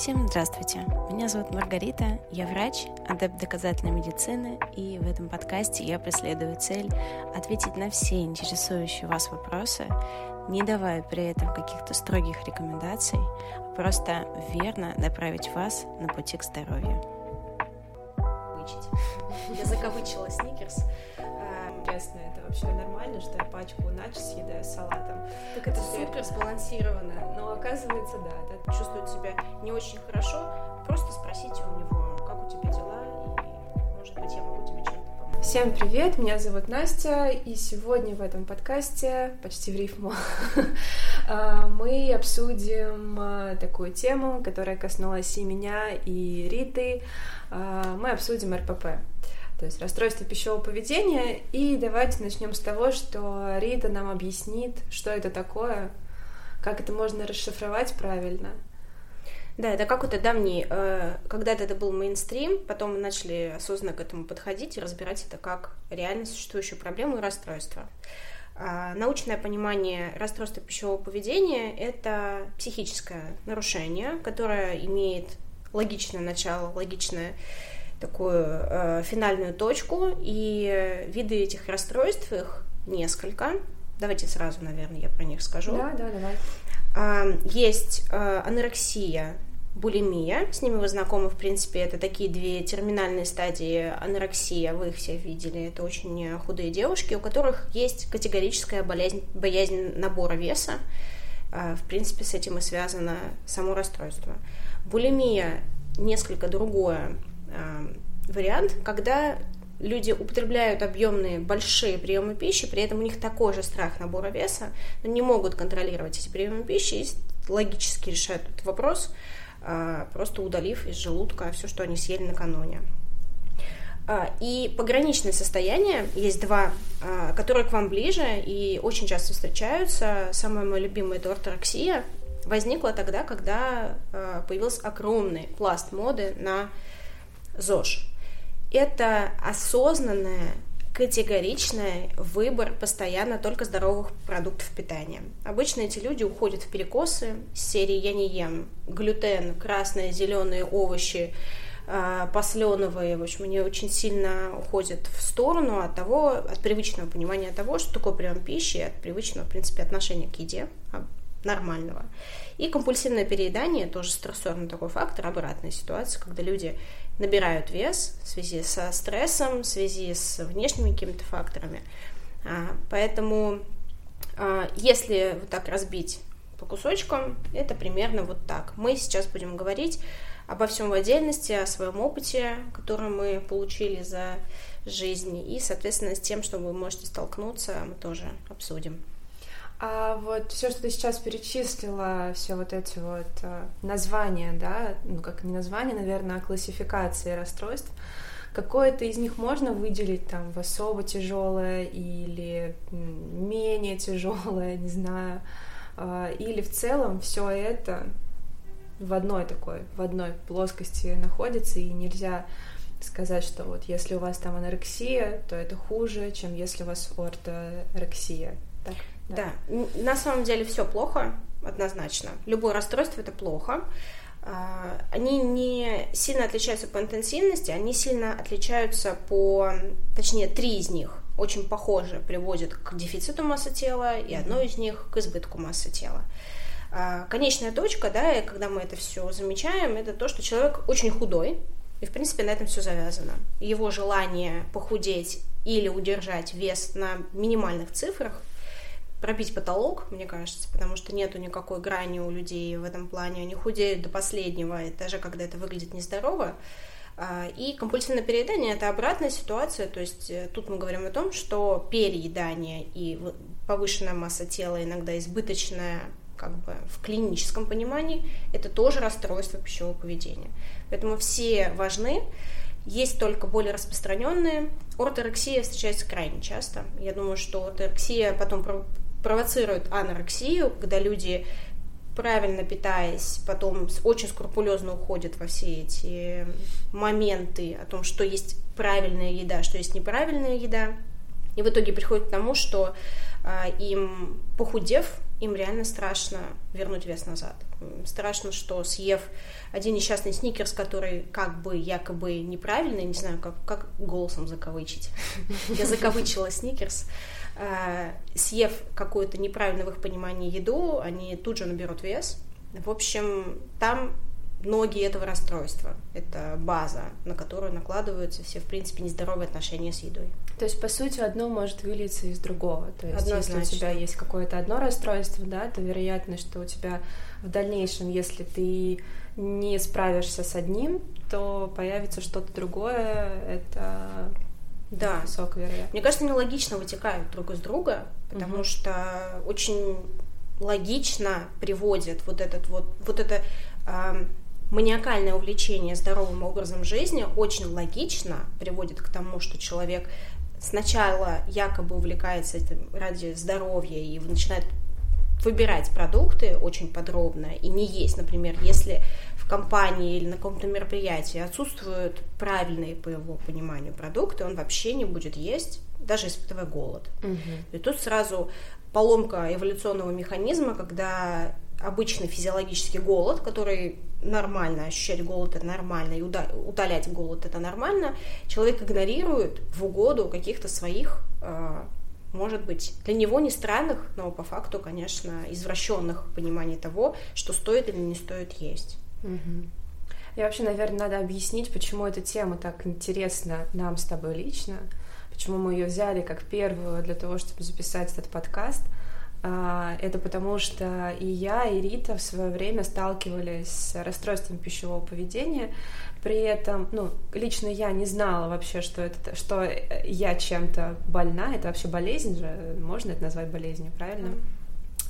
Всем здравствуйте! Меня зовут Маргарита, я врач, адепт доказательной медицины, и в этом подкасте я преследую цель ответить на все интересующие вас вопросы, не давая при этом каких-то строгих рекомендаций, а просто верно направить вас на пути к здоровью. Я закавычила сникерс. Интересно, это вообще нормально, что я пачку начос съедаю с салатом? Так это супер сбалансировано. Но оказывается, да, да, чувствует себя не очень хорошо. Просто спросите у него, как у тебя дела, и, может быть, я могу тебе чем-то помочь. Всем привет, меня зовут Настя, и сегодня в этом подкасте, почти в рифму, а, мы обсудим а, такую тему, которая коснулась и меня, и Риты. А, мы обсудим РПП то есть расстройство пищевого поведения. И давайте начнем с того, что Рита нам объяснит, что это такое, как это можно расшифровать правильно. Да, это какой-то давний, э, когда-то это был мейнстрим, потом мы начали осознанно к этому подходить и разбирать это как реально существующую проблему и расстройство. А, научное понимание расстройства пищевого поведения – это психическое нарушение, которое имеет логичное начало, логичное такую э, финальную точку, и виды этих расстройств, их несколько. Давайте сразу, наверное, я про них скажу. Да, да, давай. Э, есть э, анорексия, булимия, с ними вы знакомы, в принципе, это такие две терминальные стадии анорексия, вы их все видели, это очень худые девушки, у которых есть категорическая болезнь, боязнь набора веса, э, в принципе, с этим и связано само расстройство. Булимия несколько другое, вариант, когда люди употребляют объемные большие приемы пищи, при этом у них такой же страх набора веса, но не могут контролировать эти приемы пищи и логически решают этот вопрос, э, просто удалив из желудка все, что они съели накануне. Э, и пограничные состояния, есть два, э, которые к вам ближе и очень часто встречаются. Самое мое любимое – это орторексия. Возникла тогда, когда появился огромный пласт моды на ЗОЖ. Это осознанное, категоричный выбор постоянно только здоровых продуктов питания. Обычно эти люди уходят в перекосы с серии «я не ем», глютен, красные, зеленые овощи, а, посленовые, в общем, они очень сильно уходят в сторону от того, от привычного понимания того, что такое прием пищи, от привычного, в принципе, отношения к еде а, нормального. И компульсивное переедание, тоже стрессорный такой фактор, обратная ситуация, когда люди набирают вес в связи со стрессом, в связи с внешними какими-то факторами. А, поэтому, а, если вот так разбить по кусочкам, это примерно вот так. Мы сейчас будем говорить обо всем в отдельности, о своем опыте, который мы получили за жизнь, и, соответственно, с тем, что вы можете столкнуться, мы тоже обсудим. А вот все, что ты сейчас перечислила, все вот эти вот э, названия, да, ну как не названия, наверное, а классификации расстройств, какое-то из них можно выделить там в особо тяжелое или менее тяжелое, не знаю, э, или в целом все это в одной такой, в одной плоскости находится, и нельзя сказать, что вот если у вас там анорексия, то это хуже, чем если у вас орторексия. Так? Да. да, на самом деле все плохо, однозначно. Любое расстройство это плохо. А, они не сильно отличаются по интенсивности, они сильно отличаются по, точнее, три из них очень похожи, приводят к дефициту массы тела, и одно из них к избытку массы тела. А, конечная точка, да, и когда мы это все замечаем, это то, что человек очень худой, и, в принципе, на этом все завязано. Его желание похудеть или удержать вес на минимальных цифрах пробить потолок, мне кажется, потому что нету никакой грани у людей в этом плане. Они худеют до последнего, и даже когда это выглядит нездорово. А, и компульсивное переедание – это обратная ситуация, то есть э, тут мы говорим о том, что переедание и повышенная масса тела, иногда избыточная, как бы в клиническом понимании, это тоже расстройство пищевого поведения. Поэтому все важны, есть только более распространенные. Орторексия встречается крайне часто. Я думаю, что орторексия потом провоцирует анорексию, когда люди правильно питаясь, потом очень скрупулезно уходят во все эти моменты о том, что есть правильная еда, что есть неправильная еда, и в итоге приходит к тому, что э, им, похудев, им реально страшно вернуть вес назад. Страшно, что съев один несчастный сникерс, который как бы якобы неправильный, не знаю, как, как голосом закавычить. Я закавычила сникерс. А, съев какую-то неправильно в их понимании еду, они тут же наберут вес. В общем, там ноги этого расстройства. Это база, на которую накладываются все, в принципе, нездоровые отношения с едой. То есть, по сути, одно может вылиться из другого. То есть, Однозначно. если у тебя есть какое-то одно расстройство, да, то вероятность, что у тебя в дальнейшем, если ты не справишься с одним, то появится что-то другое. Это да. высокая вероятность. Мне кажется, они логично вытекают друг из друга, потому угу. что очень логично приводит вот этот вот, вот это э, маниакальное увлечение здоровым образом жизни очень логично приводит к тому, что человек сначала якобы увлекается этим ради здоровья и начинает выбирать продукты очень подробно и не есть, например, если компании или на каком-то мероприятии отсутствуют правильные, по его пониманию, продукты, он вообще не будет есть, даже испытывая голод. Угу. И тут сразу поломка эволюционного механизма, когда обычный физиологический голод, который нормально, ощущать голод это нормально, и утолять голод это нормально, человек игнорирует в угоду каких-то своих, а, может быть, для него не странных, но по факту, конечно, извращенных пониманий того, что стоит или не стоит есть. Угу. И вообще, наверное, надо объяснить, почему эта тема так интересна нам с тобой лично, почему мы ее взяли как первую для того, чтобы записать этот подкаст — а, это потому что и я, и Рита в свое время сталкивались с расстройством пищевого поведения. При этом, ну, лично я не знала вообще, что это, что я чем-то больна. Это вообще болезнь же, можно это назвать болезнью, правильно? Mm.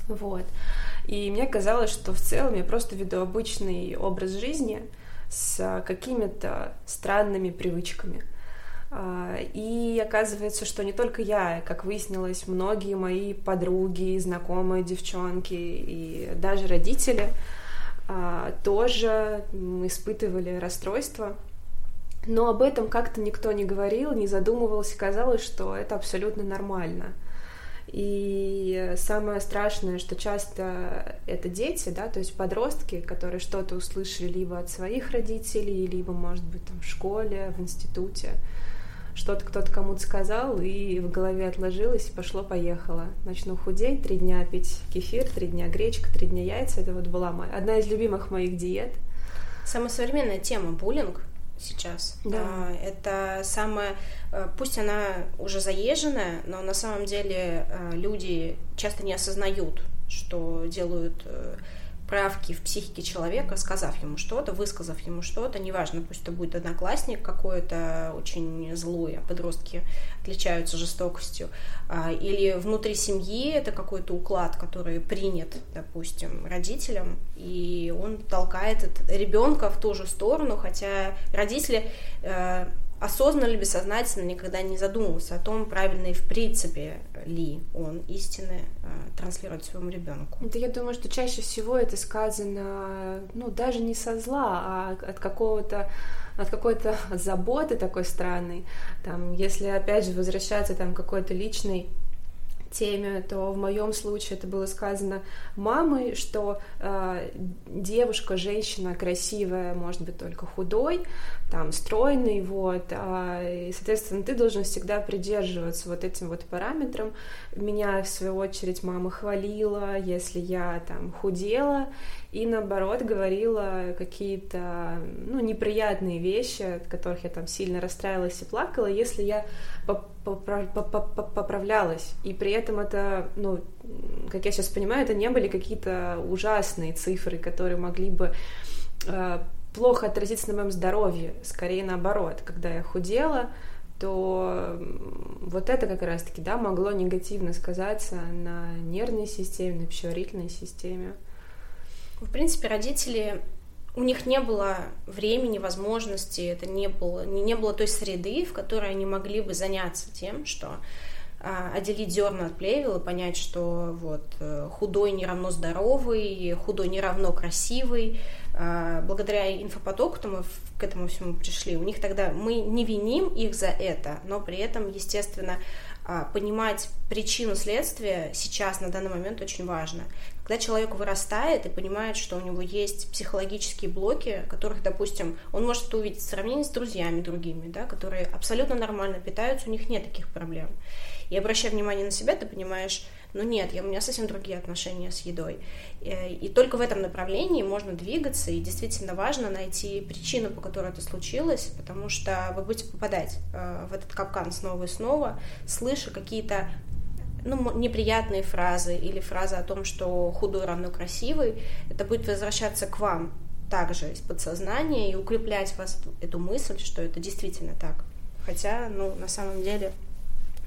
Вот. И мне казалось, что в целом я просто веду обычный образ жизни с какими-то странными привычками. А, и оказывается, что не только я, как выяснилось, многие мои подруги, знакомые девчонки и даже родители а, тоже испытывали расстройство. Но об этом как-то никто не говорил, не задумывался, казалось, что это абсолютно нормально. И самое страшное, что часто это дети, да, то есть подростки, которые что-то услышали либо от своих родителей, либо, может быть, там в школе, в институте, что-то кто-то кому-то сказал, и в голове отложилось, и пошло-поехало. Начну худеть, три дня пить кефир, три дня гречка, три дня яйца. Это вот была моя, одна из любимых моих диет. Самая современная тема буллинг сейчас. Да. А, это самая, э, пусть она уже заезженная, но на самом деле э, люди часто не осознают, что делают э, правки в психике человека, сказав ему что-то, высказав ему что-то, неважно, пусть это будет одноклассник какой-то очень злой, а подростки отличаются жестокостью, а, или внутри семьи это какой-то уклад, который принят, допустим, родителям, и он толкает ребенка в ту же сторону, хотя родители э, осознанно или бессознательно никогда не задумывался о том, правильно и в принципе ли он истины э, транслирует своему ребенку. Да я думаю, что чаще всего это сказано, ну, даже не со зла, а от какого-то от какой-то заботы такой странной. Там, если опять же возвращаться там какой-то личной теме, то в моем случае это было сказано мамой, что э, девушка, женщина красивая, может быть только худой, там стройный, вот, а, и, соответственно, ты должен всегда придерживаться вот этим вот параметрам. Меня, в свою очередь, мама хвалила, если я там худела, и наоборот говорила какие-то, ну, неприятные вещи, от которых я там сильно расстраивалась и плакала, если я поправлялась. И при этом это, ну, как я сейчас понимаю, это не были какие-то ужасные цифры, которые могли бы а, плохо отразиться на моем здоровье, скорее наоборот. Когда я худела, то вот это как раз-таки, да, могло негативно сказаться на нервной системе, на пищеварительной системе. В принципе, родители у них не было времени, возможности, это не было, не, не было той среды, в которой они могли бы заняться тем, что а, отделить зерна от плевел и понять, что вот э, худой не равно здоровый, худой не равно красивый. А, благодаря инфопотоку-то мы к этому всему пришли. У них тогда мы не виним их за это, но при этом, естественно, понимать причину следствия сейчас, на данный момент, очень важно. Когда человек вырастает и понимает, что у него есть психологические блоки, которых, допустим, он может увидеть в сравнении с друзьями другими, да, которые абсолютно нормально питаются, у них нет таких проблем. И обращая внимание на себя, ты понимаешь, ну нет, я, у меня совсем другие отношения с едой. И, э, и только в этом направлении можно двигаться, и действительно важно найти причину, по которой это случилось, потому что вы будете попадать э, в этот капкан снова и снова, слыша какие-то ну, неприятные фразы или фразы о том, что худой равно красивый, это будет возвращаться к вам также из подсознания и укреплять вас эту мысль, что это действительно так. Хотя, ну, на самом деле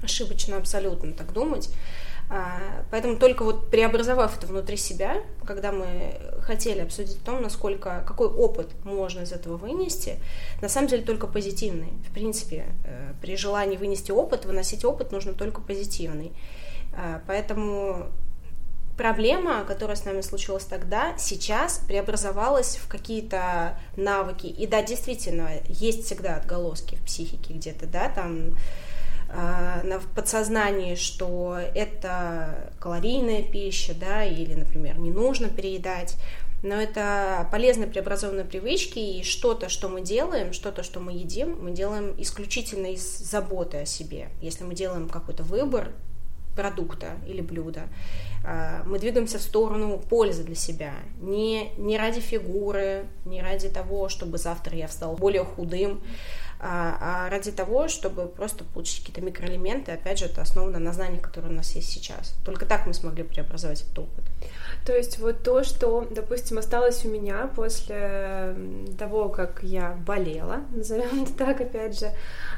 ошибочно абсолютно так думать. А, поэтому только вот преобразовав это внутри себя, когда мы хотели обсудить о том, насколько, какой опыт можно из этого вынести, на самом деле только позитивный. В принципе, э, при желании вынести опыт, выносить опыт нужно только позитивный. А, поэтому проблема, которая с нами случилась тогда, сейчас преобразовалась в какие-то навыки. И да, действительно, есть всегда отголоски в психике где-то, да, там а, в подсознании, что это калорийная пища, да, или, например, не нужно переедать, но это полезные преобразованные привычки, и что-то, что мы делаем, что-то, что мы едим, мы делаем исключительно из заботы о себе. Если мы делаем какой-то выбор продукта или блюда, а, мы двигаемся в сторону пользы для себя. Не, не ради фигуры, не ради того, чтобы завтра я встал более худым, а ради того, чтобы просто получить какие-то микроэлементы. Опять же, это основано на знаниях, которые у нас есть сейчас. Только так мы смогли преобразовать этот опыт. То есть вот то, что, допустим, осталось у меня после того, как я болела, назовем это так, опять же,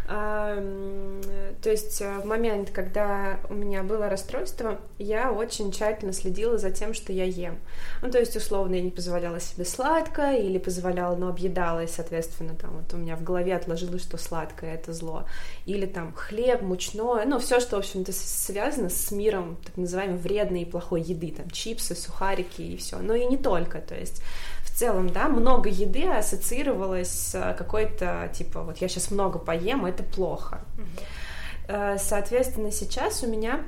то есть э, в момент, когда у меня было расстройство, я очень тщательно следила за тем, что я ем. Ну, то есть, условно, я не позволяла себе сладкое или позволяла, но объедалась, соответственно, там вот у меня в голове отложилось, что сладкое — это зло. Или там хлеб, мучное, ну, все, что, в общем-то, связано с миром так называемой вредной и плохой еды, там, чипсы, сухарики и все. Но и не только, то есть в целом, да, много еды ассоциировалось с какой-то, типа, вот я сейчас много поем, это плохо. Mm-hmm. Соответственно, сейчас у меня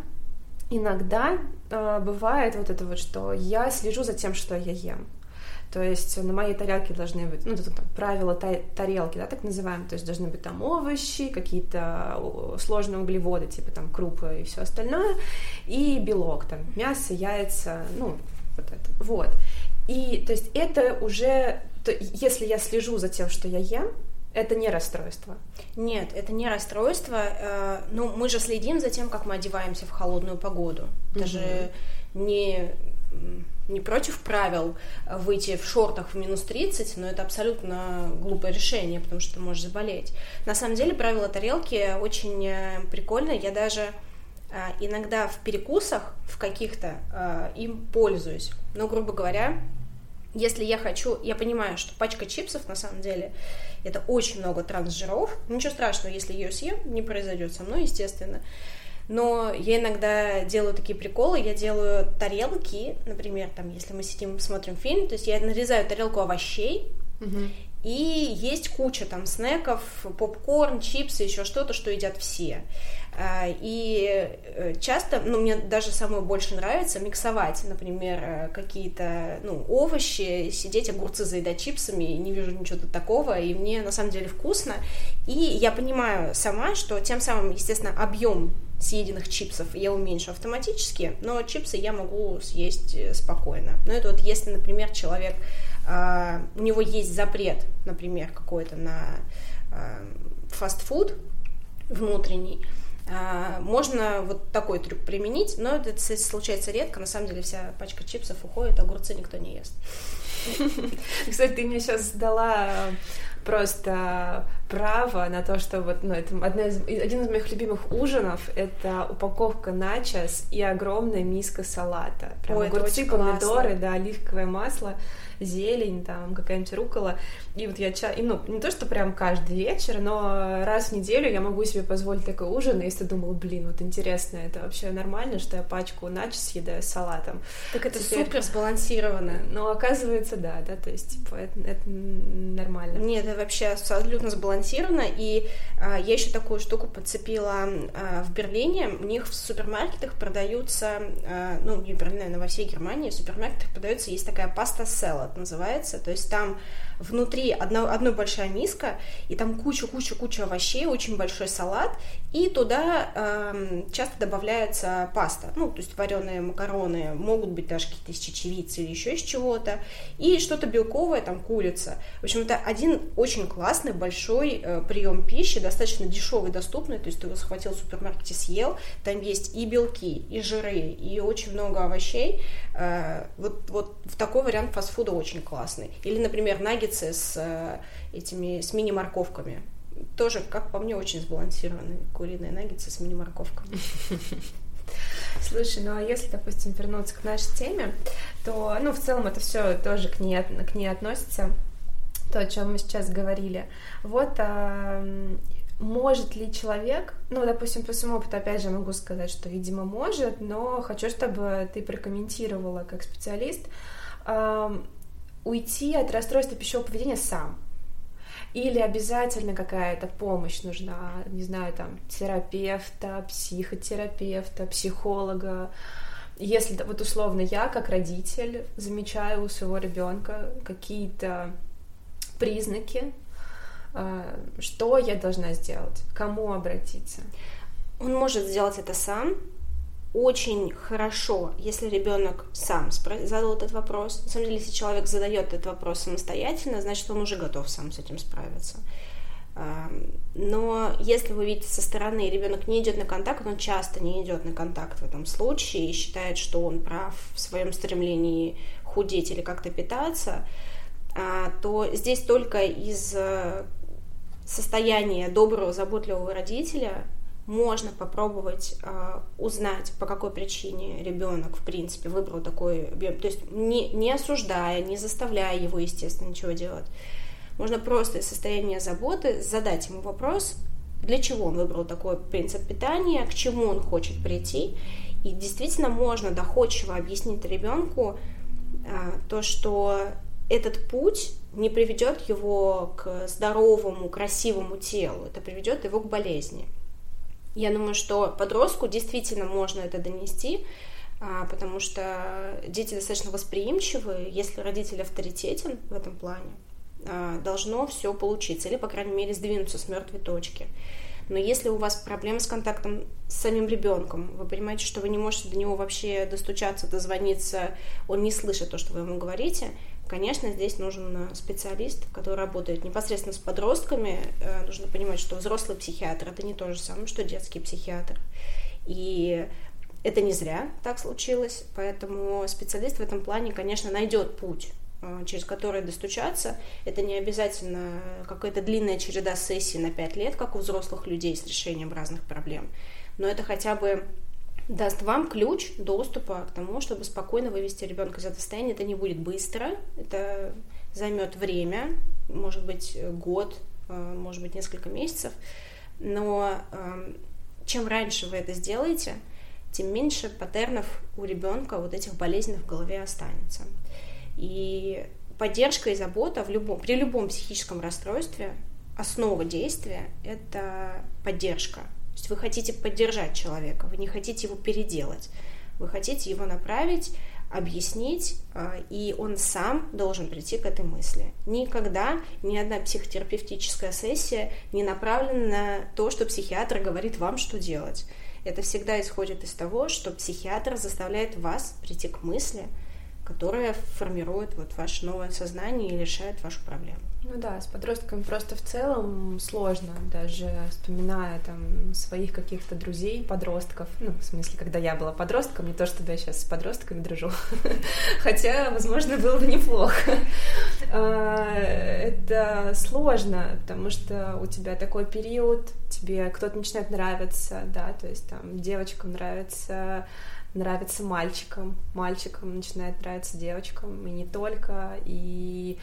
иногда э, бывает вот это вот, что я слежу за тем, что я ем. То есть на моей тарелке должны быть, ну, там правила тарелки, да, так называемые, то есть должны быть там овощи, какие-то сложные углеводы, типа там крупы и все остальное, и белок, там мясо, яйца, ну, вот это. Вот. И то есть это уже, то, если я слежу за тем, что я ем, это не расстройство. Нет, это не расстройство. Э, ну, мы же следим за тем, как мы одеваемся в холодную погоду. Это угу. же не не против правил выйти в шортах в минус 30, но это абсолютно глупое решение, потому что ты можешь заболеть. На самом деле правила тарелки очень э, прикольные. Я даже э, иногда в перекусах в каких-то им пользуюсь. Но, грубо говоря, если я хочу, я понимаю, что пачка чипсов на самом деле это очень много трансжиров. Ничего страшного, если ее съем, не произойдет со мной, естественно. Но я иногда делаю такие приколы, я делаю тарелки, например, там, если мы сидим, смотрим фильм, то есть я нарезаю тарелку овощей, угу. И есть куча там снеков, попкорн, чипсы, еще что-то, что едят все. А, и э, часто, ну, мне даже самое больше нравится миксовать, например, э, какие-то, ну, овощи, сидеть, огурцы заедать чипсами, не вижу ничего такого, и мне на самом деле вкусно. И я понимаю сама, что тем самым, естественно, объем съеденных чипсов я уменьшу автоматически, но чипсы я могу съесть э, спокойно. Но это вот если, например, человек а, у него есть запрет, например, какой-то на а, фастфуд внутренний, а, можно вот такой трюк применить, но это случается редко, на самом деле вся пачка чипсов уходит, огурцы никто не ест. Кстати, ты мне сейчас дала просто право на то, что вот, ну, это одна из, один из моих любимых ужинов — это упаковка начос и огромная миска салата. Прям Ой, огурцы, помидоры, да, оливковое масло — зелень, там какая-нибудь рукола. И вот я, ча... и, ну, не то, что прям каждый вечер, но раз в неделю я могу себе позволить такой ужин, и если думала, блин, вот интересно, это вообще нормально, что я пачку начос съедаю с салатом. Так это Теперь... супер сбалансированно. Ну, оказывается, да, да, то есть, типа, это, это нормально. Нет, это вообще абсолютно сбалансировано, и а, я еще такую штуку подцепила а, в Берлине, у них в супермаркетах продаются, а, ну, не в Берлине, наверное, во всей Германии в супермаркетах продается, есть такая паста салат называется, то есть там внутри одна, одной большая миска, и там куча-куча-куча овощей, очень большой салат, и туда э, часто добавляется паста, ну, то есть вареные макароны, могут быть даже какие-то из чечевицы или еще из чего-то, и что-то белковое, там курица. В общем, это один очень классный большой э, прием пищи, достаточно дешевый, доступный, то есть ты его схватил в супермаркете, съел, там есть и белки, и жиры, и очень много овощей. Э, вот, вот такой вариант фастфуда очень классный. Или, например, наггетсы наггетсы с э, этими, с мини-морковками. Тоже, как по мне, очень сбалансированные куриные наггетсы с мини-морковками. Слушай, ну а если, допустим, вернуться к нашей теме, то, ну, в целом это все тоже к ней, к ней относится, то, о чем мы сейчас говорили. Вот а, может ли человек, ну, допустим, по своему опыту, опять же, могу сказать, что, видимо, может, но хочу, чтобы ты прокомментировала как специалист, уйти от расстройства пищевого поведения сам. Или обязательно какая-то помощь нужна, не знаю, там, терапевта, психотерапевта, психолога. Если вот условно я, как родитель, замечаю у своего ребенка какие-то признаки, а, что я должна сделать, кому обратиться? Он может сделать это сам, очень хорошо, если ребенок сам задал этот вопрос. На самом деле, если человек задает этот вопрос самостоятельно, значит, он уже готов сам с этим справиться. Но если вы видите со стороны, ребенок не идет на контакт, он часто не идет на контакт в этом случае и считает, что он прав в своем стремлении худеть или как-то питаться, а, то здесь только из э, состояния доброго, заботливого родителя можно попробовать э, узнать, по какой причине ребенок, в принципе, выбрал такой объем. То есть не, не осуждая, не заставляя его, естественно, ничего делать. Можно просто из состояния заботы задать ему вопрос, для чего он выбрал такой принцип питания, к чему он хочет прийти. И действительно можно доходчиво объяснить ребенку э, то, что этот путь не приведет его к здоровому, красивому телу, это приведет его к болезни. Я думаю, что подростку действительно можно это донести, а, потому что дети достаточно восприимчивы, если родитель авторитетен в этом плане, а, должно все получиться, или, по крайней мере, сдвинуться с мертвой точки. Но если у вас проблемы с контактом с самим ребенком, вы понимаете, что вы не можете до него вообще достучаться, дозвониться, он не слышит то, что вы ему говорите, Конечно, здесь нужен э, специалист, который работает непосредственно с подростками. Э, нужно понимать, что взрослый психиатр это не то же самое, что детский психиатр. И это не зря так случилось, поэтому специалист в этом плане, конечно, найдет путь э, через который достучаться. Это не обязательно какая-то длинная череда сессий на 5 лет, как у взрослых людей с решением разных проблем. Но это хотя бы даст вам ключ доступа к тому, чтобы спокойно вывести ребенка из этого состояния. Это не будет быстро, это займет время, может быть год, э, может быть несколько месяцев, но чем раньше вы это сделаете, тем меньше паттернов у ребенка вот этих болезней в голове останется. И поддержка и забота в любом, при любом психическом расстройстве, основа действия – это поддержка – то есть вы хотите поддержать человека, вы не хотите его переделать, вы хотите его направить, объяснить, а, и он сам должен прийти к этой мысли. Никогда ни одна психотерапевтическая сессия не направлена на то, что психиатр говорит вам, что делать. Это всегда исходит из того, что психиатр заставляет вас прийти к мысли, которая формирует вот ваше новое сознание и решает вашу проблему. Ну да, с подростками просто в целом сложно, даже вспоминая там своих каких-то друзей, подростков, ну, в смысле, когда я была подростком, не то, чтобы я сейчас с подростками дружу, хотя, возможно, было бы неплохо. А, это сложно, потому что у тебя такой период, тебе кто-то начинает нравиться, да, то есть там девочкам нравится нравится мальчикам, мальчикам начинает нравиться девочкам, и не только, и,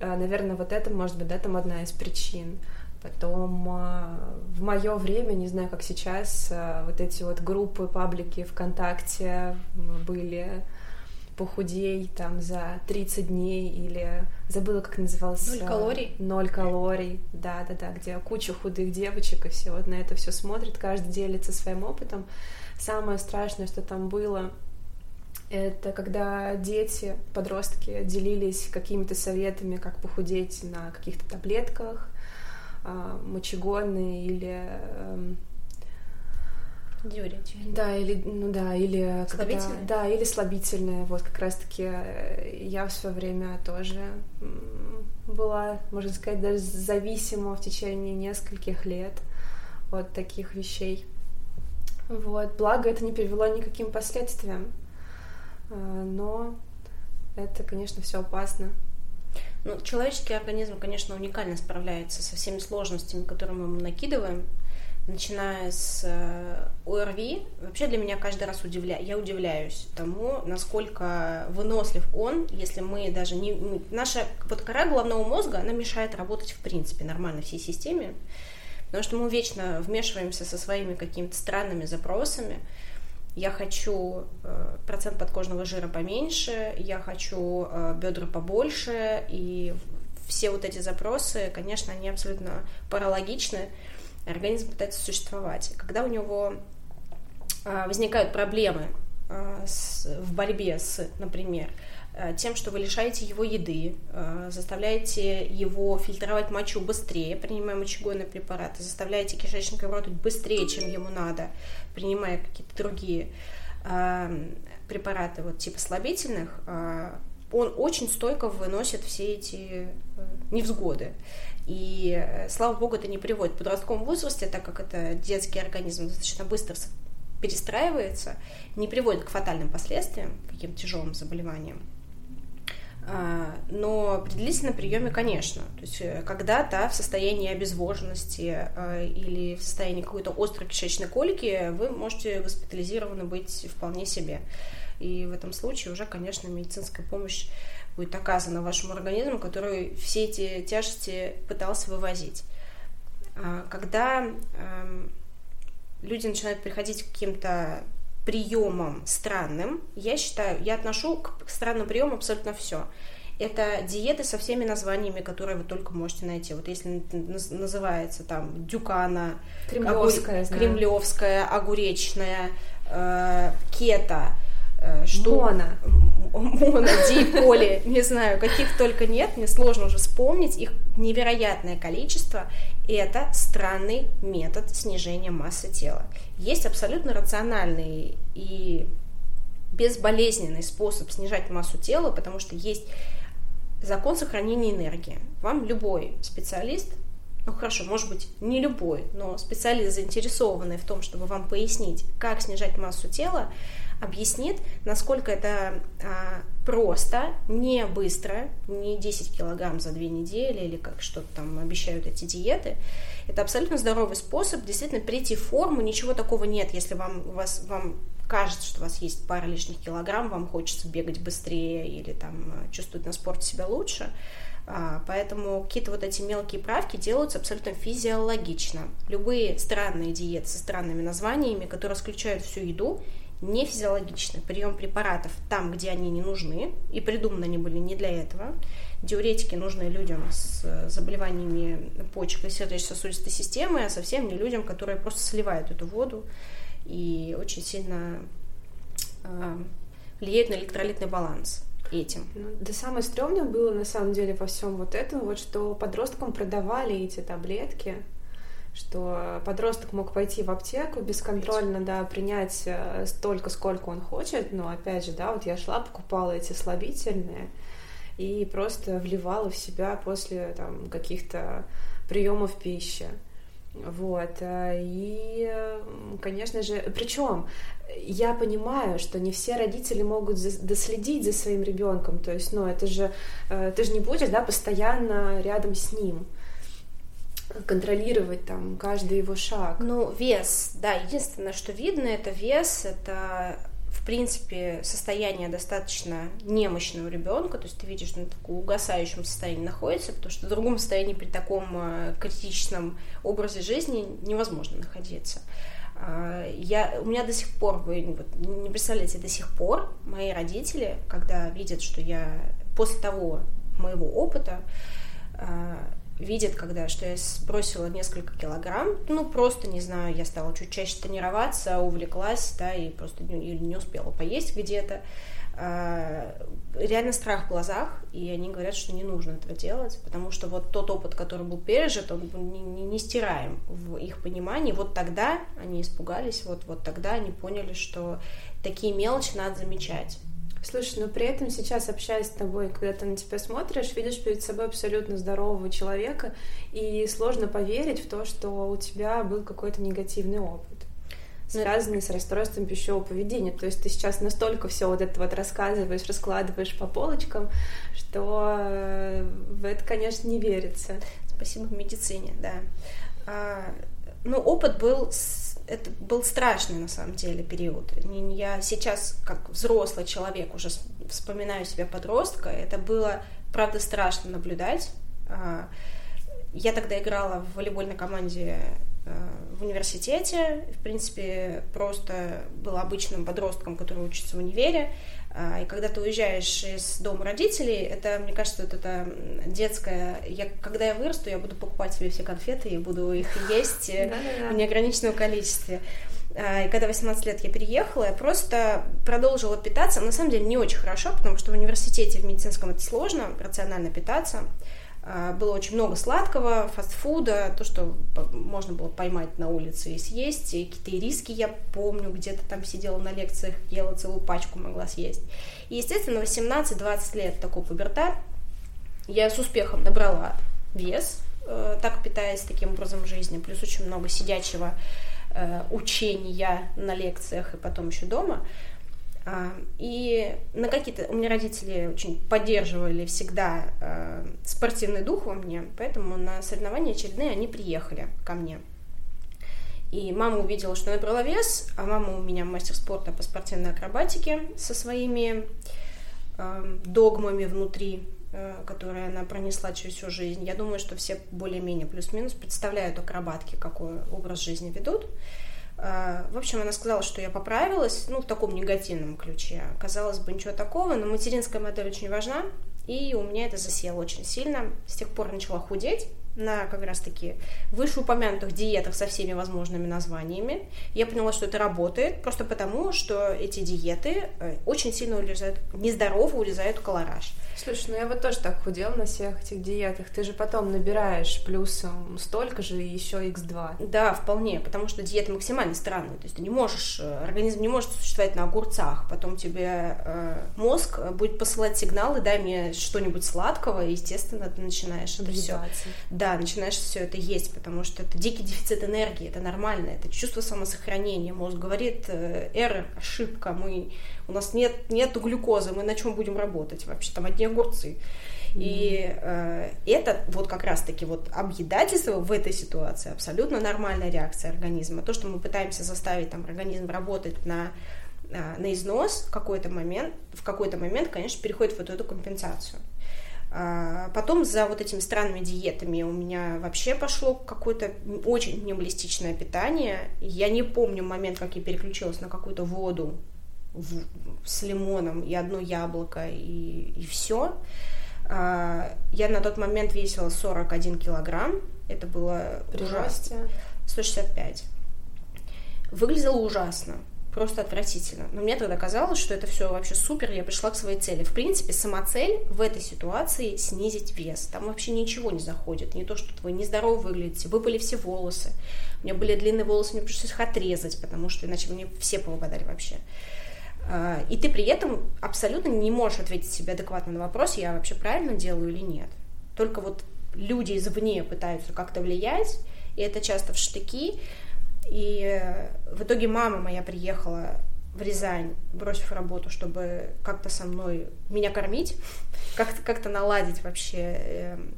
наверное, вот это, может быть, да, там одна из причин. Потом э, в мое время, не знаю, как сейчас, э, вот эти вот группы, паблики ВКонтакте были похудей там за 30 дней или забыла, как назывался. Ноль калорий. Ноль калорий, да, да, да, где куча худых девочек и все вот на это все смотрит, каждый делится своим опытом. Самое страшное, что там было, это когда дети, подростки делились какими-то советами, как похудеть на каких-то таблетках, а, мочегонные или эм, Диуретики. Да, или, ну да, или... Слабительные? Когда, да, или слабительные. Вот как раз-таки э, я в свое время тоже была, можно сказать, даже зависима в течение нескольких лет от таких вещей. Вот, благо это не привело никаким последствиям, но это, конечно, все опасно. Ну, человеческий организм, конечно, уникально справляется со всеми сложностями, которые мы ему накидываем, начиная с э, ОРВИ. Вообще для меня каждый раз удивля... я удивляюсь тому, насколько вынослив он, если мы даже не... Наша вот кора головного мозга, она мешает работать в принципе нормально всей системе, Потому что мы вечно вмешиваемся со своими какими-то странными запросами. Я хочу э, процент подкожного жира поменьше, я хочу э, бедра побольше, и все вот эти запросы, конечно, они абсолютно паралогичны. Организм пытается существовать. Когда у него э, возникают проблемы в борьбе с, например, тем, что вы лишаете его еды, э, заставляете его фильтровать мочу быстрее, принимая мочегонные препараты, заставляете кишечник работать быстрее, чем ему надо, принимая какие-то другие э, препараты, вот типа слабительных, он очень стойко выносит все эти невзгоды. И, слава богу, это не приводит в подростковом возрасте, так как это детский организм достаточно быстро перестраивается, не приводит к фатальным последствиям, каким тяжелым заболеваниям. А, но при длительном приеме, конечно, то есть э, когда-то в состоянии обезвоженности э, или в состоянии какой-то острой кишечной колики вы можете госпитализированы быть вполне себе. И в этом случае уже, конечно, медицинская помощь будет оказана вашему организму, который все эти тяжести пытался вывозить. А, когда эм, люди начинают приходить к каким-то приемом странным, я считаю, я отношу к странным приемам абсолютно все. Это диеты со всеми названиями, которые вы только можете найти. Вот если называется там дюкана, кремлевская, огур... кремлевская огуречная, э, кета, э, что... Мона. Мона, Диполи, не знаю, каких только нет, мне сложно уже вспомнить, их невероятное количество, это странный метод снижения массы тела. Есть абсолютно рациональный и безболезненный способ снижать массу тела, потому что есть закон сохранения энергии. Вам любой специалист, ну хорошо, может быть, не любой, но специалист, заинтересованный в том, чтобы вам пояснить, как снижать массу тела, объяснит, насколько это а, просто, не быстро, не 10 килограмм за две недели или как что-то там обещают эти диеты. Это абсолютно здоровый способ действительно прийти в форму, ничего такого нет, если вам, вас, вам кажется, что у вас есть пара лишних килограмм, вам хочется бегать быстрее или там чувствовать на спорте себя лучше. А, поэтому какие-то вот эти мелкие правки делаются абсолютно физиологично. Любые странные диеты со странными названиями, которые исключают всю еду, не физиологичны. Прием препаратов там, где они не нужны, и придуманы они были не для этого. Диуретики нужны людям с заболеваниями почек и сердечно-сосудистой системы, а совсем не людям, которые просто сливают эту воду и очень сильно э, влияют на электролитный баланс этим. Ну, да самое стрёмное было на самом деле во всем вот этом, вот что подросткам продавали эти таблетки, что подросток мог пойти в аптеку бесконтрольно, да, принять э, столько, сколько он хочет, но опять же, да, вот я шла, покупала эти слабительные и просто вливала в себя после там каких-то приемов пищи. Вот. Э, и, конечно же, причем я понимаю, что не все родители могут доследить за своим ребенком. То есть, ну, это же, э, ты же не будешь, да, постоянно рядом с ним контролировать там каждый его шаг. Ну, вес, да, единственное, что видно, это вес, это в принципе, состояние достаточно немощного ребенка, то есть ты видишь, он в таком угасающем состоянии находится, потому что в другом состоянии при таком э, критичном образе жизни невозможно находиться. А, я, у меня до сих пор, вы вот, не представляете, до сих пор мои родители, когда видят, что я после того моего опыта, видят, когда, что я сбросила несколько килограмм, ну, просто, не знаю, я стала чуть чаще тренироваться, увлеклась, да, и просто не, или не успела поесть где-то. А, реально страх в глазах, и они говорят, что не нужно этого делать, потому что вот тот опыт, который был пережит, он не, не, не стираем в их понимании. Вот тогда они испугались, вот, вот тогда они поняли, что такие мелочи надо замечать. Слушай, но при этом сейчас, общаясь с тобой, когда ты на тебя смотришь, видишь перед собой абсолютно здорового человека, и сложно поверить в то, что у тебя был какой-то негативный опыт связанный с расстройством пищевого поведения. То есть ты сейчас настолько все вот это вот рассказываешь, раскладываешь по полочкам, что э, в это, конечно, не верится. Спасибо медицине, да. А, ну, опыт был это был страшный на самом деле период. Я сейчас, как взрослый человек, уже вспоминаю себя подростка, это было, правда, страшно наблюдать. А, я тогда играла в волейбольной команде э, в университете, в принципе, просто была обычным подростком, который учится в универе, а, и когда ты уезжаешь из дома родителей, это, мне кажется, вот это детское... Я, когда я вырасту, я буду покупать себе все конфеты и буду их есть в неограниченном количестве. А, и когда 18 лет я переехала, я просто продолжила питаться. На самом деле не очень хорошо, потому что в университете в медицинском это сложно рационально питаться. А, было очень много сладкого, фастфуда, то, что можно было поймать на улице и съесть. И какие-то риски я помню, где-то там сидела на лекциях, ела целую пачку, могла съесть. И, естественно, 18-20 лет такой пубертат. Я с успехом набрала вес, э, так питаясь таким образом жизни, плюс очень много сидячего э, учения на лекциях и потом еще дома. А, и на какие-то... У меня родители очень поддерживали всегда э, спортивный дух во мне, поэтому на соревнования очередные они приехали ко мне. И мама увидела, что набрала вес, а мама у меня мастер спорта по спортивной акробатике со своими э, догмами внутри, которые она пронесла через всю жизнь. Я думаю, что все более-менее плюс-минус представляют акробатки, какой образ жизни ведут. А, в общем, она сказала, что я поправилась, ну, в таком негативном ключе. Казалось бы, ничего такого, но материнская модель очень важна, и у меня это засело очень сильно. С тех пор начала худеть, на как раз-таки вышеупомянутых диетах со всеми возможными названиями. Я поняла, что это работает, просто потому, что эти диеты э, очень сильно урезают, нездорово урезают колораж. Слушай, ну я вот тоже так худела на всех этих диетах. Ты же потом набираешь плюсом столько же и еще x2. Да, вполне, потому что диета максимально странная. То есть ты не можешь, э, организм не может существовать на огурцах. Потом тебе э, мозг будет посылать сигналы, дай мне что-нибудь сладкого, и, естественно, ты начинаешь это все. Да, начинаешь все это есть, потому что это дикий дефицит энергии, это нормально, это чувство самосохранения. Мозг говорит, э, эррор, ошибка, мы у нас нет, нет глюкозы, мы на чем будем работать вообще, там одни огурцы. И э, это вот как раз-таки вот объедательство в этой ситуации абсолютно нормальная реакция организма. То, что мы пытаемся заставить там организм работать на э, на износ какой-то момент, в какой-то момент, конечно, переходит в вот эту компенсацию. А потом за вот этими странными диетами у меня вообще пошло какое-то очень минималистичное питание. Я не помню момент, как я переключилась на какую-то воду в, с лимоном и одно яблоко и, и все. А, я на тот момент весила 41 килограмм. Это было При ужасно. 165. Выглядело ужасно просто отвратительно. Но мне тогда казалось, что это все вообще супер, я пришла к своей цели. В принципе, сама цель в этой ситуации снизить вес. Там вообще ничего не заходит. Не то, что вы нездорово выглядите, выпали все волосы. У меня были длинные волосы, мне пришлось их отрезать, потому что иначе мне все повыпадали вообще. А, и ты при этом абсолютно не можешь ответить себе адекватно на вопрос, я вообще правильно делаю или нет. Только вот люди извне пытаются как-то влиять, и это часто в штыки. И в итоге мама моя приехала в Рязань, бросив работу, чтобы как-то со мной меня кормить, как-то как наладить вообще эм,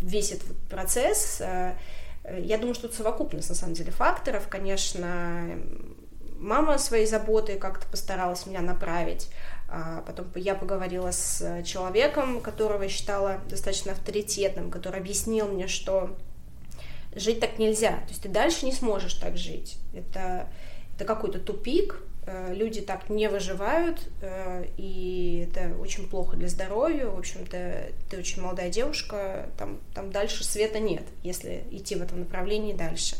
весь этот процесс. Э, я думаю, что это совокупность, на самом деле, факторов. Конечно, мама своей заботой как-то постаралась меня направить. А потом я поговорила с человеком, которого считала достаточно авторитетным, который объяснил мне, что жить так нельзя. То есть ты дальше не сможешь так жить. Это, это какой-то тупик, Э, люди так не выживают, э, и это очень плохо для здоровья. В общем-то, ты очень молодая девушка, там, там дальше света нет, если идти в этом направлении дальше.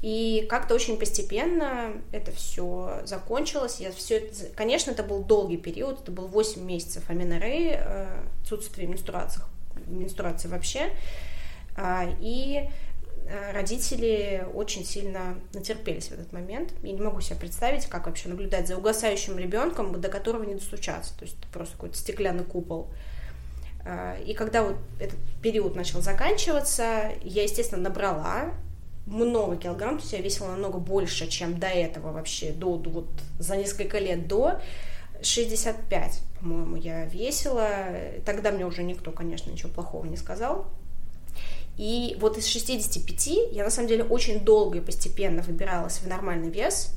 И как-то очень постепенно это все закончилось. Я все это, конечно, это был долгий период, это был 8 месяцев аменореи, э, отсутствие менструации, менструации вообще. А, и родители очень сильно натерпелись в этот момент. Я не могу себе представить, как вообще наблюдать за угасающим ребенком, до которого не достучаться. То есть это просто какой-то стеклянный купол. Э, и когда вот этот период начал заканчиваться, я, естественно, набрала много килограмм, то есть я весила намного больше, чем до этого вообще, до, до вот за несколько лет до. 65, по-моему, я весила. Тогда мне уже никто, конечно, ничего плохого не сказал. И вот из 65 я на самом деле очень долго и постепенно выбиралась в нормальный вес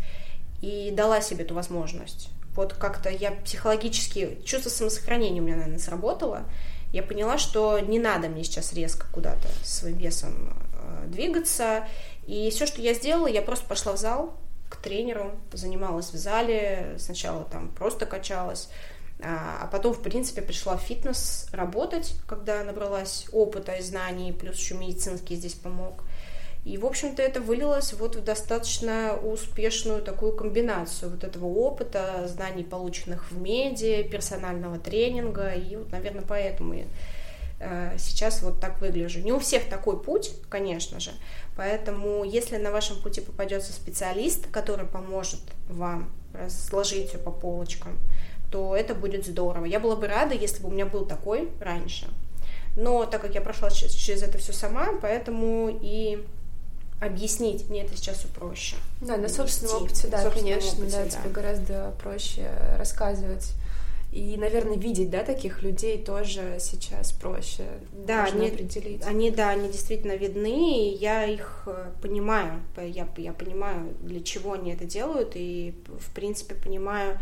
и дала себе эту возможность. Вот как-то я психологически, чувство самосохранения у меня, наверное, сработало. Я поняла, что не надо мне сейчас резко куда-то своим весом э, двигаться. И все, что я сделала, я просто пошла в зал к тренеру, занималась в зале, сначала там просто качалась, а, а потом, в принципе, пришла в фитнес работать, когда набралась опыта и знаний, плюс еще медицинский здесь помог. И, в общем-то, это вылилось вот в достаточно успешную такую комбинацию вот этого опыта, знаний, полученных в меди, персонального тренинга. И вот, наверное, поэтому я э, сейчас вот так выгляжу. Не у всех такой путь, конечно же. Поэтому, если на вашем пути попадется специалист, который поможет вам разложить все по полочкам, то это будет здорово. Я была бы рада, если бы у меня был такой раньше. Но так как я прошла через это все сама, поэтому и объяснить мне это сейчас все проще. Да, на собственном опыте, да, конечно, опыте, да, да, тебе гораздо проще рассказывать. И, наверное, видеть, да, таких людей тоже сейчас проще. Да, они, определить. они, да, они действительно видны, и я их э, понимаю. Я, я понимаю, для чего они это делают, и, в принципе, понимаю,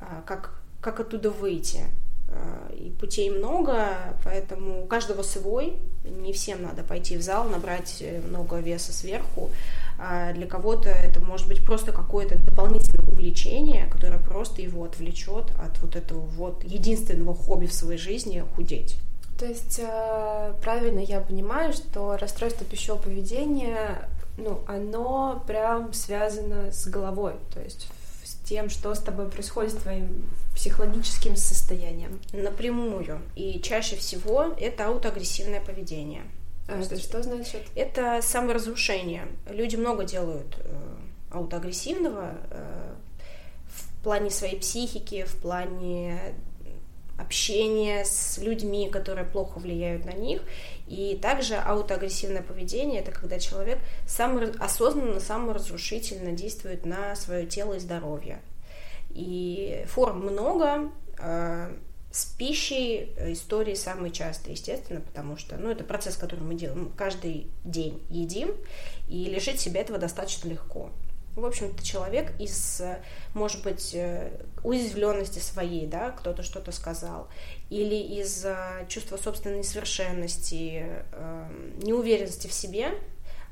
а, как как оттуда выйти. А, и путей много, поэтому у каждого свой. Не всем надо пойти в зал, набрать э, много веса сверху. А для кого-то это может быть просто какое-то дополнительное увлечение, которое просто его отвлечет от вот этого вот единственного хобби в своей жизни худеть. То есть э, правильно я понимаю, что расстройство пищевого поведения, ну, оно прям связано с головой, то есть тем, что с тобой происходит с твоим психологическим состоянием. Напрямую. И чаще всего это аутоагрессивное поведение. А это что значит? Это саморазрушение. Люди много делают э, аутоагрессивного э, в плане своей психики, в плане общения с людьми, которые плохо влияют на них. И также аутоагрессивное поведение это когда человек сам, осознанно, саморазрушительно действует на свое тело и здоровье. И форм много. А, с пищей истории самые частые, естественно, потому что ну, это процесс, который мы делаем каждый день едим, и лишить себя этого достаточно легко. В общем-то, человек из, может быть, э, уязвленности своей, да, кто-то что-то сказал, или из чувства собственной несовершенности, эм, неуверенности в себе,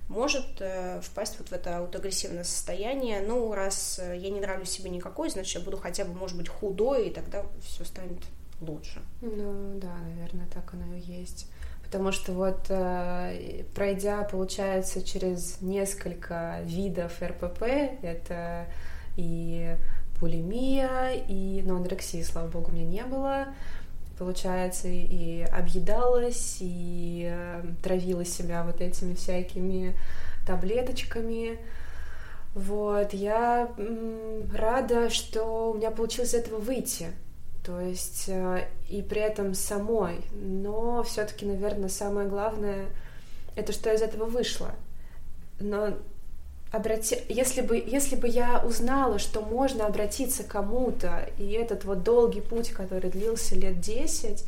может э, впасть вот в это аутоагрессивное состояние. Ну, раз я не нравлюсь себе никакой, значит, я буду хотя бы, может быть, худой, и тогда все станет лучше. Ну, да, наверное, так оно и есть. Потому что вот э, пройдя, получается, через несколько видов РПП, это и булимия, и ну, анорексии, слава богу, у меня не было, получается, и объедалась, и э, травила себя вот этими всякими таблеточками. Вот, я рада, что у меня получилось из этого выйти то есть э, и при этом самой. Но все-таки, наверное, самое главное это что из этого вышло. Но обрати... если, бы, если бы я узнала, что можно обратиться к кому-то, и этот вот долгий путь, который длился лет 10,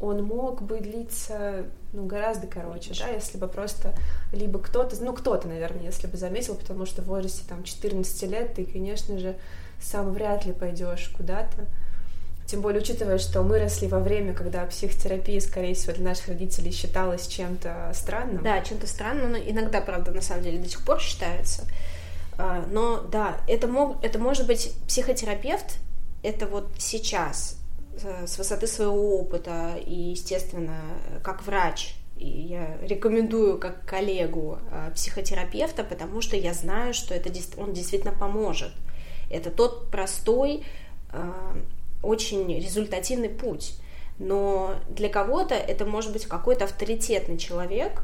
он мог бы длиться ну, гораздо короче, да, если бы просто либо кто-то, ну, кто-то, наверное, если бы заметил, потому что в возрасте там 14 лет ты, конечно же, сам вряд ли пойдешь куда-то. Тем более, учитывая, что мы росли во время, когда психотерапия, скорее всего, для наших родителей считалась чем-то странным. Да, чем-то странным, но иногда, правда, на самом деле до сих пор считается. А, но да, это, мог, это может быть психотерапевт, это вот сейчас, с высоты своего опыта и, естественно, как врач, и я рекомендую как коллегу а, психотерапевта, потому что я знаю, что это, он действительно поможет. Это тот простой, а, очень результативный путь. Но для кого-то это может быть какой-то авторитетный человек,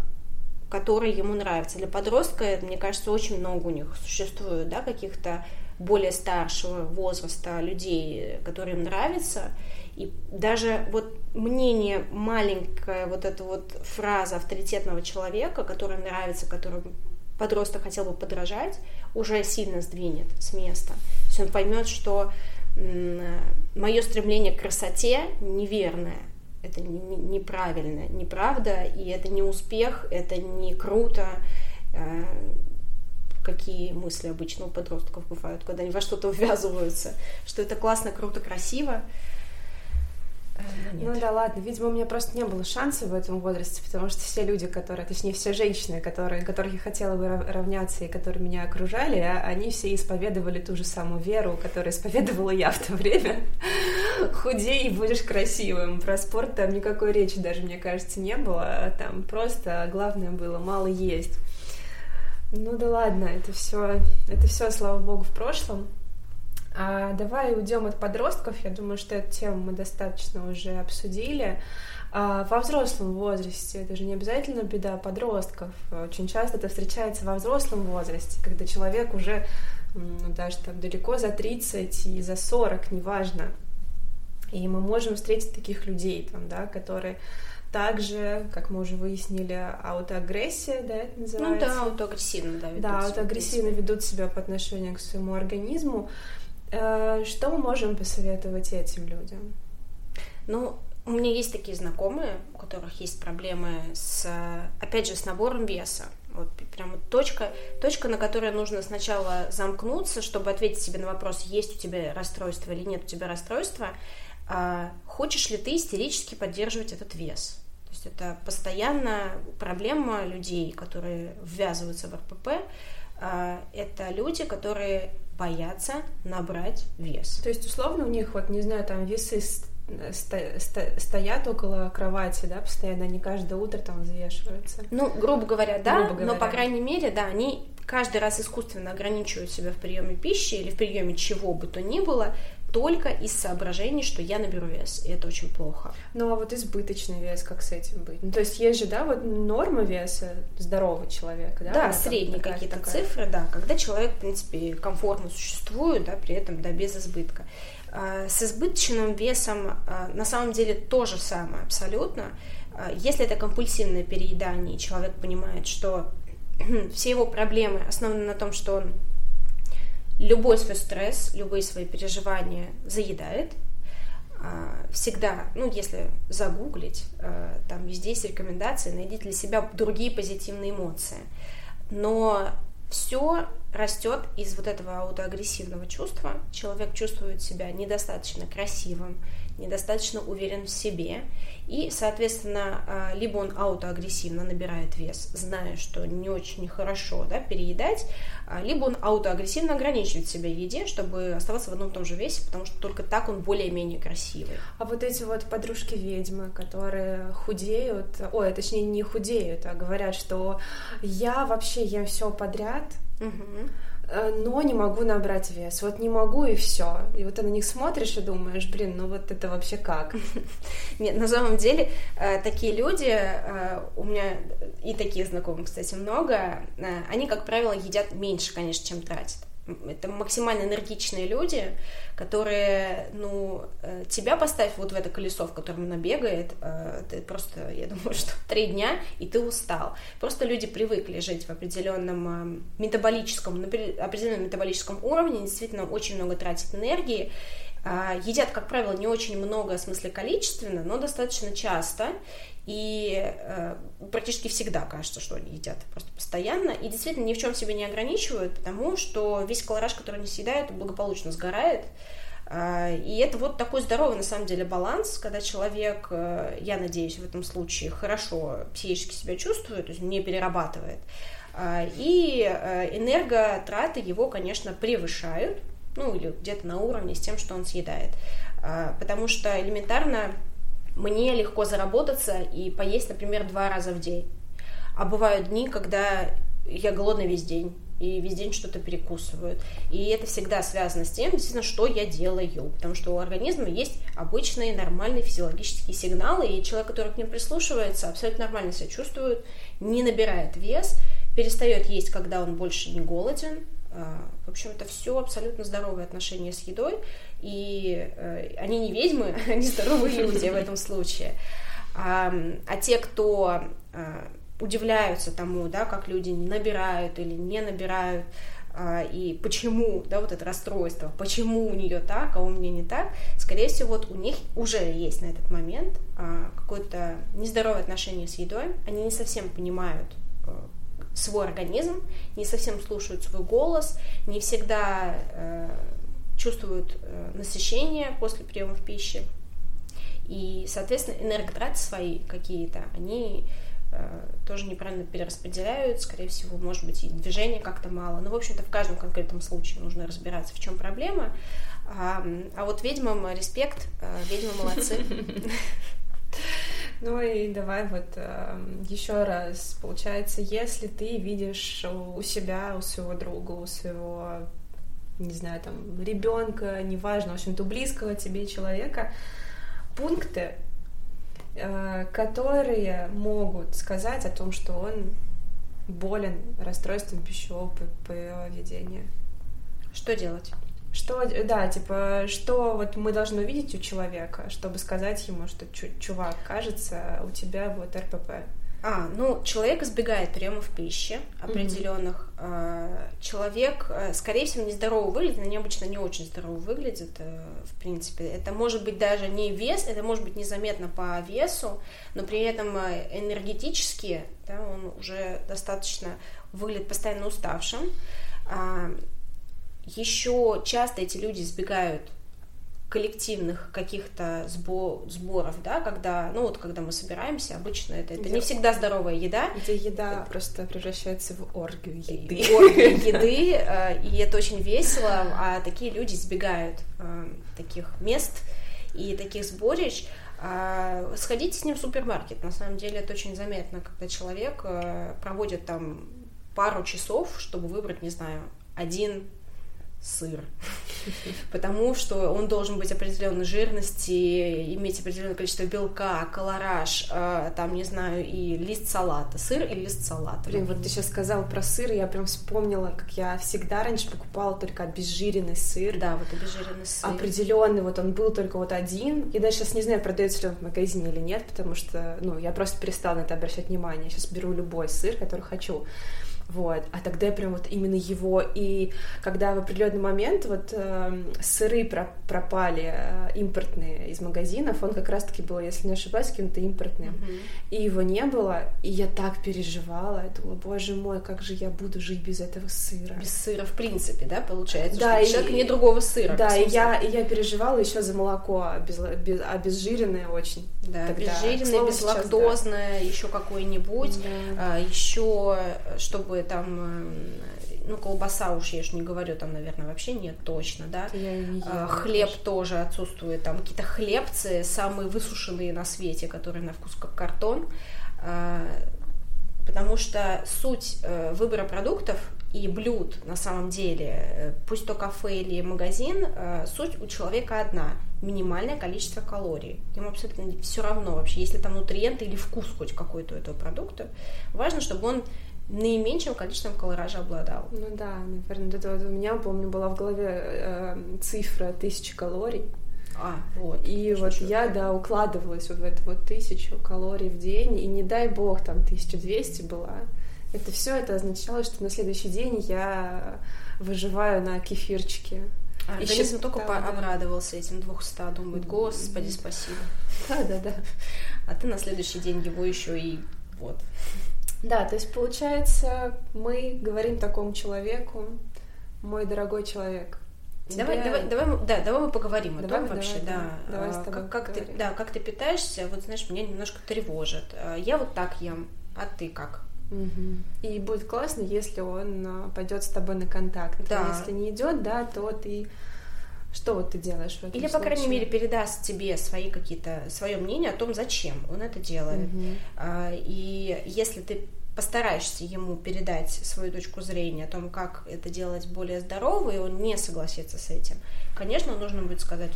который ему нравится. Для подростка, мне кажется, очень много у них существует, да, каких-то более старшего возраста людей, которые им нравятся. И даже вот мнение, маленькая вот эта вот фраза авторитетного человека, которая нравится, которому подросток хотел бы подражать, уже сильно сдвинет с места. То есть он поймет, что мое стремление к красоте неверное, это неправильно, неправда, и это не успех, это не круто. Э, какие мысли обычно у подростков бывают, когда они во что-то ввязываются, что это классно, круто, красиво. Ну да, ладно, видимо, у меня просто не было шанса в этом возрасте, потому что все люди, которые, точнее, все женщины, которые, которых я хотела бы равняться и которые меня окружали, а, они все исповедовали ту же самую веру, которую исповедовала я в то время. Худей и будешь красивым. Про спорт там никакой речи даже, мне кажется, не было. Там просто главное было мало есть. Ну да ладно, это все, это все, слава богу, в прошлом. А давай уйдем от подростков. Я думаю, что эту тему мы достаточно уже обсудили. А во взрослом возрасте, это же не обязательно беда подростков. Очень часто это встречается во взрослом возрасте, когда человек уже ну, даже там далеко за 30 и за 40, неважно. И мы можем встретить таких людей, там, да, которые также, как мы уже выяснили, аутоагрессия, да, это называется? Ну да, аутоагрессивно, да, ведут Да, аутоагрессивно ведут себя по отношению к своему организму. Э, что мы можем посоветовать этим людям? Ну, у меня есть такие знакомые, у которых есть проблемы с, опять же, с набором веса. Вот прямо точка, точка, на которой нужно сначала замкнуться, чтобы ответить себе на вопрос, есть у тебя расстройство или нет у тебя расстройства, а хочешь ли ты истерически поддерживать этот вес. То есть это постоянно проблема людей, которые ввязываются в РПП. А, это люди, которые боятся набрать вес. То есть, условно, у них, вот, не знаю, там весы стоят около кровати, да, постоянно, они каждое утро там взвешиваются. Ну, грубо говоря, да, грубо говоря. но, по крайней мере, да, они каждый раз искусственно ограничивают себя в приеме пищи или в приеме чего бы то ни было, только из соображений, что я наберу вес, и это очень плохо. Ну а вот избыточный вес, как с этим быть? Ну, то есть есть же, да, вот норма веса здорового человека, да? Да, средние какие-то такая... цифры, да, когда человек, в принципе, комфортно существует, да, при этом, да, без избытка. А, с избыточным весом а, на самом деле то же самое абсолютно. А, если это компульсивное переедание, и человек понимает, что все его проблемы основаны на том, что он любой свой стресс, любые свои переживания заедает. А, всегда, ну, если загуглить, а, там везде есть рекомендации, найдите для себя другие позитивные эмоции. Но все растет из вот этого аутоагрессивного чувства. Человек чувствует себя недостаточно красивым, недостаточно уверен в себе, и, соответственно, а, либо он аутоагрессивно набирает вес, зная, что не очень хорошо да, переедать, а, либо он аутоагрессивно ограничивает себя в еде, чтобы оставаться в одном и том же весе, потому что только так он более-менее красивый. А вот эти вот подружки-ведьмы, которые худеют, ой, точнее не худеют, а говорят, что я вообще ем все подряд, угу но не могу набрать вес. Вот не могу и все. И вот ты на них смотришь и думаешь, блин, ну вот это вообще как? Нет, на самом деле э, такие люди, э, у меня и таких знакомых, кстати, много, они, как правило, едят меньше, конечно, чем тратят это максимально энергичные люди, которые, ну, э, тебя поставь вот в это колесо, в котором она бегает, э, ты просто, я думаю, что три дня, и ты устал. Просто люди привыкли жить в определенном э, метаболическом, на определенном метаболическом уровне, действительно очень много тратят энергии, а, едят, как правило, не очень много, в смысле количественно, но достаточно часто, и э, практически всегда кажется, что они едят просто постоянно, и действительно ни в чем себе не ограничивают, потому что весь колораж, который они съедают, благополучно сгорает, а, и это вот такой здоровый, на самом деле, баланс, когда человек, э, я надеюсь, в этом случае хорошо психически себя чувствует, то есть не перерабатывает, а, и э, энерготраты его, конечно, превышают, ну или где-то на уровне с тем, что он съедает. А, потому что элементарно мне легко заработаться и поесть, например, два раза в день. А бывают дни, когда я голодна весь день и весь день что-то перекусывают. И это всегда связано с тем, действительно, что я делаю. Потому что у организма есть обычные нормальные физиологические сигналы, и человек, который к ним прислушивается, абсолютно нормально себя чувствует, не набирает вес, перестает есть, когда он больше не голоден. А, в общем, это все абсолютно здоровые отношения с едой, и э, они не ведьмы, они здоровые люди в этом случае. А, а те, кто а, удивляются тому, да, как люди набирают или не набирают, и почему, да, вот это расстройство, почему у нее так, а у меня не так, скорее всего, вот у них уже есть на этот момент какое-то нездоровое отношение с едой, они не совсем понимают, э, свой организм, не совсем слушают свой голос, не всегда э, чувствуют э, насыщение после приема пищи. И, соответственно, энерготраты свои какие-то, они э, тоже неправильно перераспределяют, скорее всего, может быть, и движения как-то мало. Но, в общем-то, в каждом конкретном случае нужно разбираться, в чем проблема. А, а вот ведьмам респект, э, ведьмы молодцы. Ну и давай вот э, еще раз, получается, если ты видишь у себя, у своего друга, у своего, не знаю, там, ребенка, неважно, в общем-то, близкого тебе человека, пункты, э, которые могут сказать о том, что он болен расстройством пищевого поведения. Что делать? Что, да, типа, что вот мы должны увидеть у человека, чтобы сказать ему, что чувак, кажется, у тебя вот РПП. А, ну, человек избегает приемов пищи определенных. Mm-hmm. Человек, э, скорее всего, нездорово выглядит, они обычно не очень здорово выглядят, э, в принципе. Это может быть даже не вес, это может быть незаметно по весу, но при этом э, энергетически да, он уже достаточно выглядит постоянно уставшим. А, еще часто эти люди избегают коллективных каких-то сборов, да, когда, ну вот когда мы собираемся, обычно это, это не всегда здоровая еда. Где еда это... просто превращается в оргию еды. Оргию еды, э, и это очень весело, а такие люди избегают э, таких мест и таких сборищ. А, сходите с ним в супермаркет, на самом деле это очень заметно, когда человек э, проводит там пару часов, чтобы выбрать, не знаю, один сыр, потому что он должен быть определенной жирности, иметь определенное количество белка, колораж, э, там, не знаю, и лист салата, сыр и лист салата. Блин, вот ты сейчас сказала про сыр, я прям вспомнила, как я всегда раньше покупала только обезжиренный сыр. Да, вот обезжиренный сыр. Определенный, вот он был только вот один. Я даже сейчас не знаю, продается ли он в магазине или нет, потому что, ну, я просто перестала на это обращать внимание. Я сейчас беру любой сыр, который хочу вот, а тогда прям вот именно его, и когда в определенный момент вот э, сыры про пропали э, импортные из магазинов, он как раз-таки был, если не ошибаюсь, каким-то импортным, mm-hmm. и его не было, и я так переживала, я думала, боже мой, как же я буду жить без этого сыра. Без сыра в принципе, да, получается, да, что и, человек не другого сыра. Да, и я, и я переживала еще за молоко, без, без, обезжиренное очень. Да, тогда. обезжиренное, безлактозное, да. еще какое-нибудь, да. а, еще чтобы там, э, ну, колбаса уж я ж не говорю, там, наверное, вообще нет точно, да. Я не ела, Хлеб конечно. тоже отсутствует, там какие-то хлебцы, самые высушенные на свете, которые на вкус как картон, а, потому что суть э, выбора продуктов и блюд на самом деле, э, пусть то кафе или магазин, суть у человека одна – минимальное количество калорий. Ему абсолютно все равно вообще, если там нутриенты или вкус хоть какой-то у этого продукта. Важно, чтобы он наименьшим количеством колоража обладал. Ну да, наверное, это вот у меня, помню, была в голове э, цифра тысячи калорий. А, вот. И вот я, да, укладывалась вот в эту вот тысячу калорий в день, и не дай бог, там 1200 была. Это все это означало, что на следующий день я выживаю на кефирчике. А, организм только да, обрадовался этим 200, думает, господи, спасибо. Да, да, да. А ты на следующий день его еще и вот. Да, то есть получается, мы говорим такому человеку, мой дорогой человек, Тебе... Давай, давай, давай, да, давай мы поговорим давай, о том вообще, давай, да, давай а, как, как ты, да, как ты питаешься, вот знаешь, меня немножко тревожит. А, я вот так ем, а ты как? Угу. И будет классно, если он а, пойдет с тобой на контакт. Да. А если не идет, да, то ты что вот ты делаешь в этом Или, случае? по крайней мере, передаст тебе свои какие-то свое мнение о том, зачем он это делает. Угу. А, и если ты постараешься ему передать свою точку зрения о том, как это делать более здорово, и он не согласится с этим, конечно, нужно будет сказать,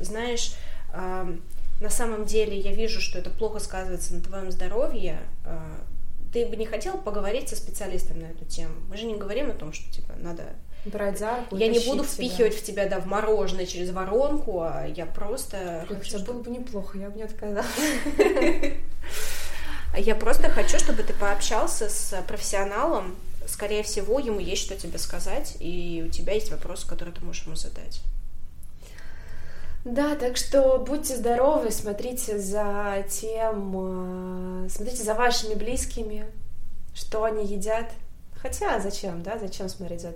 знаешь, на самом деле я вижу, что это плохо сказывается на твоем здоровье, а, ты бы не хотел поговорить со специалистом на эту тему? Мы же не говорим о том, что типа надо брать за руку. Я не буду впихивать тебя. в тебя, да, в мороженое через воронку, а я просто. Хотя чтобы... было бы неплохо, я бы не отказалась. Я просто хочу, чтобы ты пообщался с профессионалом. Скорее всего, ему есть что тебе сказать, и у тебя есть вопросы, которые ты можешь ему задать. Да, так что будьте здоровы, смотрите за тем, э, смотрите за вашими близкими, что они едят. Хотя зачем, да? Зачем смотреть за,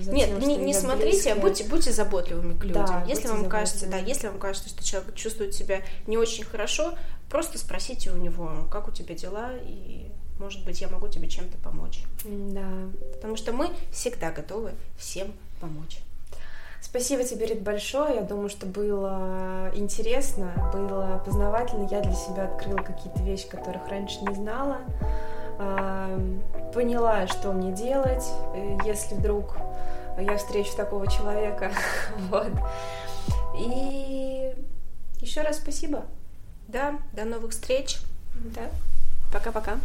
за Нет, тем, не, не смотрите, а будьте, будьте заботливыми к людям. Да, если вам кажется, да, если вам кажется, что человек чувствует себя не очень хорошо, Просто спросите у него, как у тебя дела, и, может быть, я могу тебе чем-то помочь. Да. Потому что мы всегда готовы всем помочь. Спасибо тебе, Рит, большое. Я думаю, что было интересно, было познавательно. Я для себя открыла какие-то вещи, которых раньше не знала. Поняла, что мне делать, э, если вдруг я встречу такого человека. вот. И еще раз спасибо. Да, до новых встреч. Да. Пока-пока.